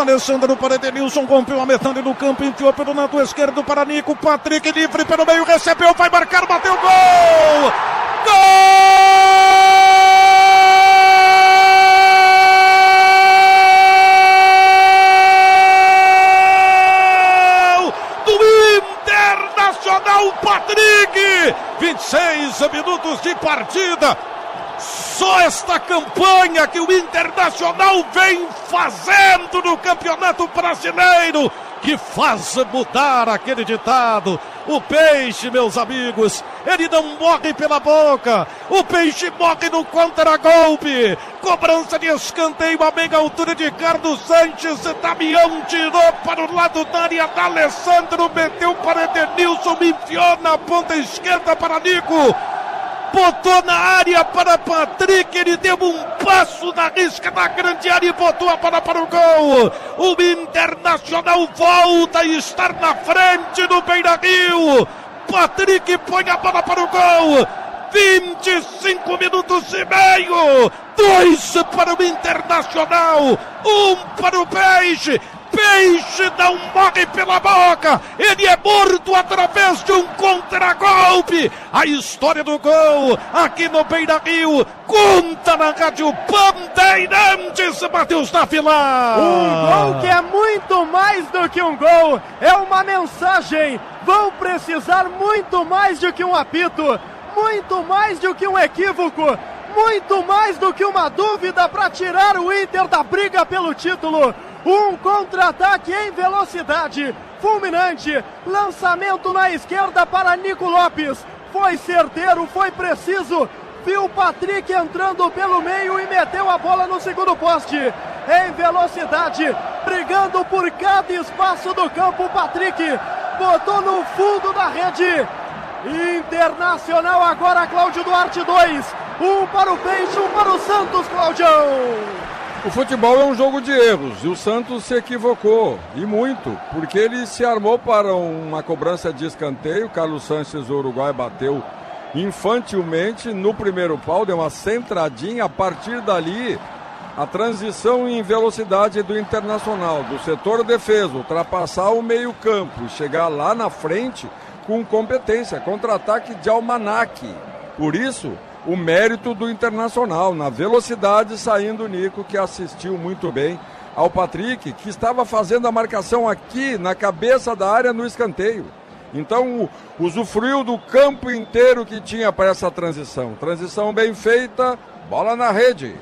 Alessandro para Edenilson, rompeu a metade do campo, enfiou pelo lado esquerdo para Nico, Patrick livre pelo meio, recebeu, vai marcar, bateu gol! Gol! Do Internacional Patrick! 26 minutos de partida. Só esta campanha que o Internacional vem fazendo no Campeonato Brasileiro que faz mudar aquele ditado. O peixe, meus amigos, ele não morre pela boca. O peixe morre no contra-golpe. Cobrança de escanteio a meia altura de Carlos Sanches. Damião tirou para o lado da área Alessandro. Meteu para Edenilson. Enfiou na ponta esquerda para Nico botou na área para Patrick, ele deu um passo na risca da grande área e botou a bola para o gol. O Internacional volta a estar na frente do Beira Rio. Patrick põe a bola para o gol. 25 minutos e meio. Dois para o Internacional, um para o Peixe. Peixe não morre pela boca, ele é morto através de um contragolpe. A história do gol aqui no Beira Rio conta na Rádio Bandeirantes, Matheus da Vila. Um gol que é muito mais do que um gol, é uma mensagem. Vão precisar muito mais do que um apito, muito mais do que um equívoco muito mais do que uma dúvida para tirar o Inter da briga pelo título. Um contra-ataque em velocidade, fulminante, lançamento na esquerda para Nico Lopes. Foi certeiro, foi preciso. Viu Patrick entrando pelo meio e meteu a bola no segundo poste. Em velocidade, brigando por cada espaço do campo, Patrick botou no fundo da rede. Internacional agora, Cláudio Duarte 2. Um para o Peixe, um para o Santos, Claudião. O futebol é um jogo de erros e o Santos se equivocou, e muito, porque ele se armou para uma cobrança de escanteio. Carlos Sanches, o Uruguai, bateu infantilmente no primeiro pau, deu uma centradinha. A partir dali, a transição em velocidade do Internacional, do setor defesa, ultrapassar o meio-campo e chegar lá na frente com competência, contra-ataque de almanaque. Por isso, o mérito do Internacional, na velocidade saindo o Nico, que assistiu muito bem ao Patrick, que estava fazendo a marcação aqui na cabeça da área no escanteio. Então, usufruiu do campo inteiro que tinha para essa transição. Transição bem feita, bola na rede.